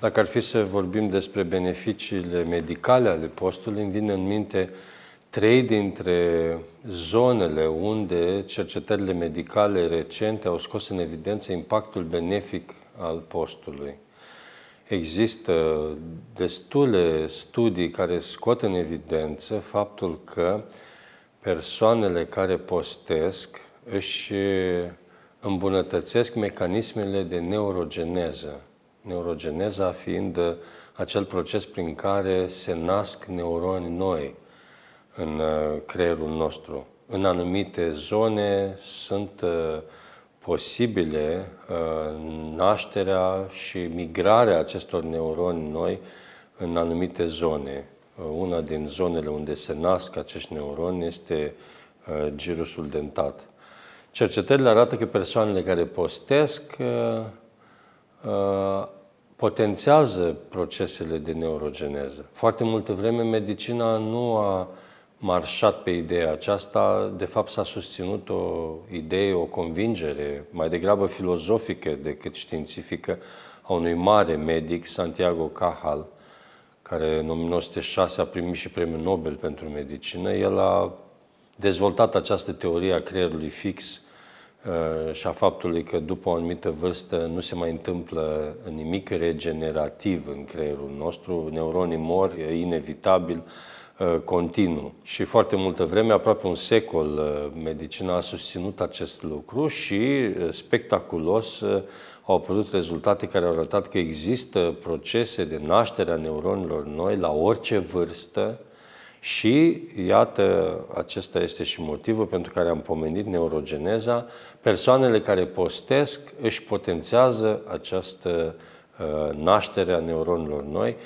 Dacă ar fi să vorbim despre beneficiile medicale ale postului, îmi vine în minte trei dintre zonele unde cercetările medicale recente au scos în evidență impactul benefic al postului. Există destule studii care scot în evidență faptul că persoanele care postesc își îmbunătățesc mecanismele de neurogeneză. Neurogeneza fiind acel proces prin care se nasc neuroni noi în uh, creierul nostru. În anumite zone sunt uh, posibile uh, nașterea și migrarea acestor neuroni noi în anumite zone. Una din zonele unde se nasc acești neuroni este girusul dentat. Cercetările arată că persoanele care postesc potențează procesele de neurogeneză. Foarte multă vreme medicina nu a marșat pe ideea aceasta, de fapt s-a susținut o idee, o convingere mai degrabă filozofică decât științifică a unui mare medic, Santiago Cajal, care în 1906 a primit și premiul Nobel pentru medicină. El a dezvoltat această teorie a creierului fix uh, și a faptului că după o anumită vârstă nu se mai întâmplă nimic regenerativ în creierul nostru, neuronii mor, e inevitabil, Uh, continuu. Și foarte multă vreme, aproape un secol, uh, medicina a susținut acest lucru și uh, spectaculos au apărut rezultate care au arătat că există procese de naștere a neuronilor noi la orice vârstă și, iată, acesta este și motivul pentru care am pomenit neurogeneza. Persoanele care postesc își potențează această naștere a neuronilor noi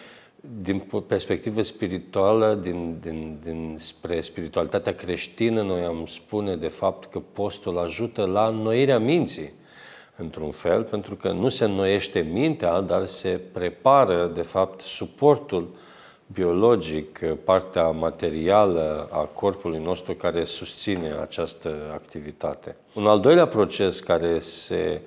din perspectivă spirituală, din, din, din spre spiritualitatea creștină, noi am spune de fapt că postul ajută la înnoirea minții, într-un fel, pentru că nu se înnoiește mintea, dar se prepară, de fapt, suportul biologic, partea materială a corpului nostru care susține această activitate. Un al doilea proces care se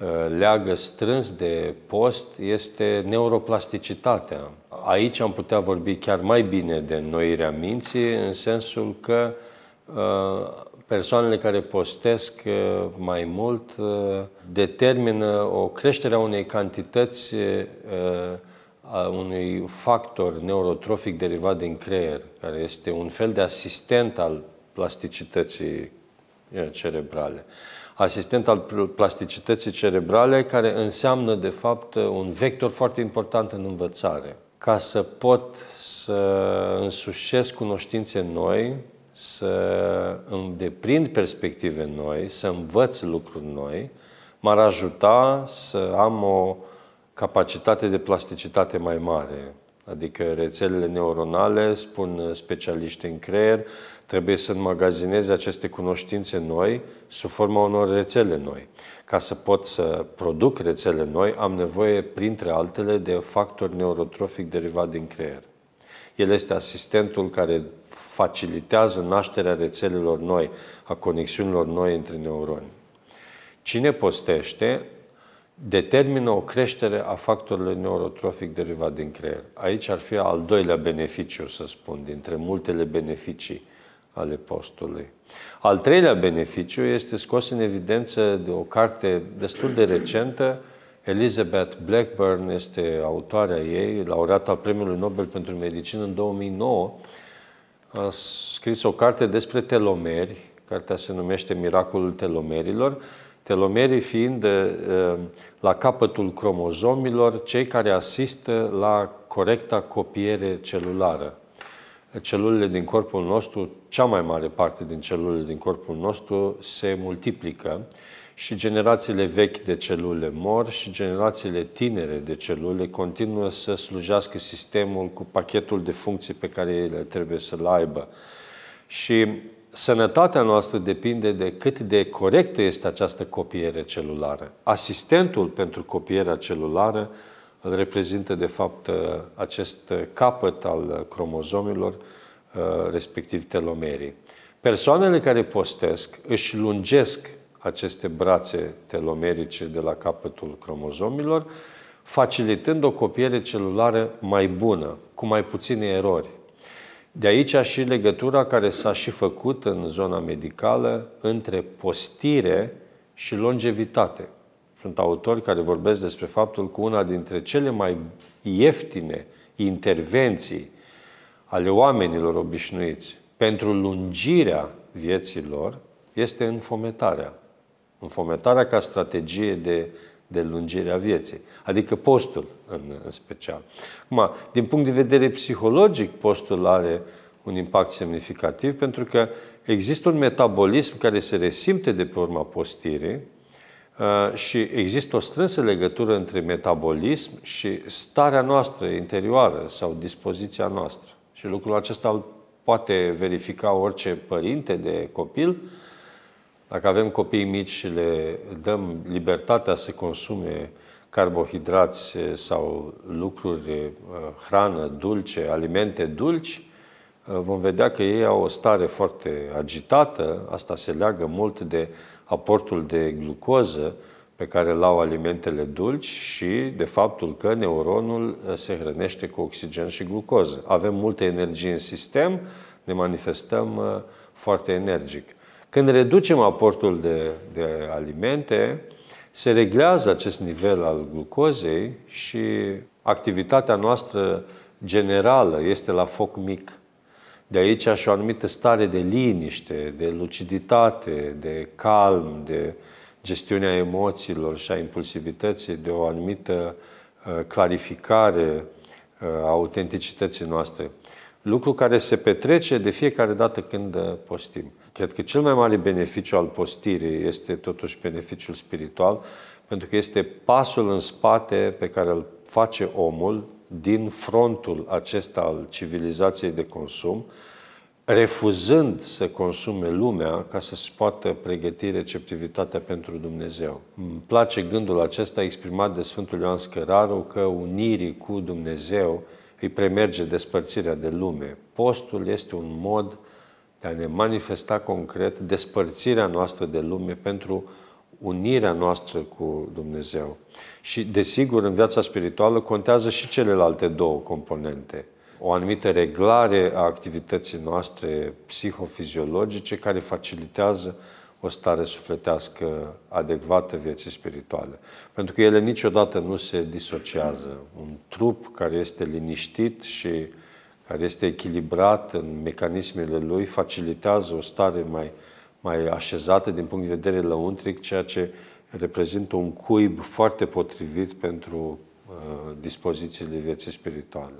uh, leagă strâns de post este neuroplasticitatea. Aici am putea vorbi chiar mai bine de înnoirea minții, în sensul că uh, persoanele care postesc uh, mai mult uh, determină o creștere a unei cantități a unui factor neurotrofic derivat din creier, care este un fel de asistent al plasticității cerebrale. Asistent al plasticității cerebrale care înseamnă, de fapt, un vector foarte important în învățare ca să pot să însușesc cunoștințe noi, să îmi deprind perspective noi, să învăț lucruri noi, m-ar ajuta să am o capacitate de plasticitate mai mare. Adică rețelele neuronale, spun specialiști în creier, trebuie să înmagazineze aceste cunoștințe noi sub forma unor rețele noi. Ca să pot să produc rețele noi, am nevoie, printre altele, de factor neurotrofic derivat din creier. El este asistentul care facilitează nașterea rețelelor noi, a conexiunilor noi între neuroni. Cine postește determină o creștere a factorului neurotrofic derivat din creier. Aici ar fi al doilea beneficiu, să spun, dintre multele beneficii ale postului. Al treilea beneficiu este scos în evidență de o carte destul de recentă. Elizabeth Blackburn este autoarea ei, laureată al Premiului Nobel pentru Medicină în 2009. A scris o carte despre telomeri, cartea se numește Miracolul telomerilor, telomerii fiind uh, la capătul cromozomilor cei care asistă la corecta copiere celulară celulele din corpul nostru, cea mai mare parte din celulele din corpul nostru se multiplică și generațiile vechi de celule mor și generațiile tinere de celule continuă să slujească sistemul cu pachetul de funcții pe care ele trebuie să-l aibă. Și sănătatea noastră depinde de cât de corectă este această copiere celulară. Asistentul pentru copierea celulară îl reprezintă de fapt acest capăt al cromozomilor, respectiv telomerii. Persoanele care postesc își lungesc aceste brațe telomerice de la capătul cromozomilor, facilitând o copiere celulară mai bună, cu mai puține erori. De aici și legătura care s-a și făcut în zona medicală între postire și longevitate. Sunt autori care vorbesc despre faptul că una dintre cele mai ieftine intervenții ale oamenilor obișnuiți pentru lungirea vieților este înfometarea. Înfometarea ca strategie de, de lungire a vieții, adică postul în, în special. Acum, din punct de vedere psihologic, postul are un impact semnificativ pentru că există un metabolism care se resimte de pe urma postirii uh, și există o strânsă legătură între metabolism și starea noastră interioară sau dispoziția noastră. Și lucrul acesta îl poate verifica orice părinte de copil. Dacă avem copii mici și le dăm libertatea să consume carbohidrați sau lucruri, hrană dulce, alimente dulci, vom vedea că ei au o stare foarte agitată. Asta se leagă mult de aportul de glucoză pe care îl au alimentele dulci și de faptul că neuronul uh, se hrănește cu oxigen și glucoză. Avem multă energie în sistem, ne manifestăm uh, foarte energic. Când reducem aportul de, de alimente, se reglează acest nivel al glucozei și activitatea noastră generală este la foc mic. De aici și o anumită stare de liniște, de luciditate, de calm, de uh, gestiunea emoțiilor și a impulsivității, de o anumită uh, clarificare uh, a autenticității noastre. Lucru care se petrece de fiecare dată când uh, postim. Cred că cel mai mare beneficiu al postirii este totuși beneficiul spiritual, pentru că este pasul în spate pe care îl face omul din frontul acesta al civilizației de consum, refuzând să consume lumea ca să-și poată pregăti receptivitatea pentru Dumnezeu. Îmi place gândul acesta exprimat de Sfântul Ioan Scăraru că unirii cu Dumnezeu îi premerge despărțirea de lume. Postul este un mod de a ne manifesta concret despărțirea noastră de lume pentru unirea noastră cu Dumnezeu. Și, desigur, în viața spirituală contează și celelalte două componente – o anumită reglare a activității noastre psihofiziologice care facilitează o stare sufletească adecvată vieții spirituale. Pentru că ele niciodată nu se disociază. Un trup care este liniștit și care este echilibrat în mecanismele lui facilitează o stare mai, mai așezată din punct de vedere lăuntric, ceea ce reprezintă un cuib foarte potrivit pentru uh, dispozițiile vieții spirituale.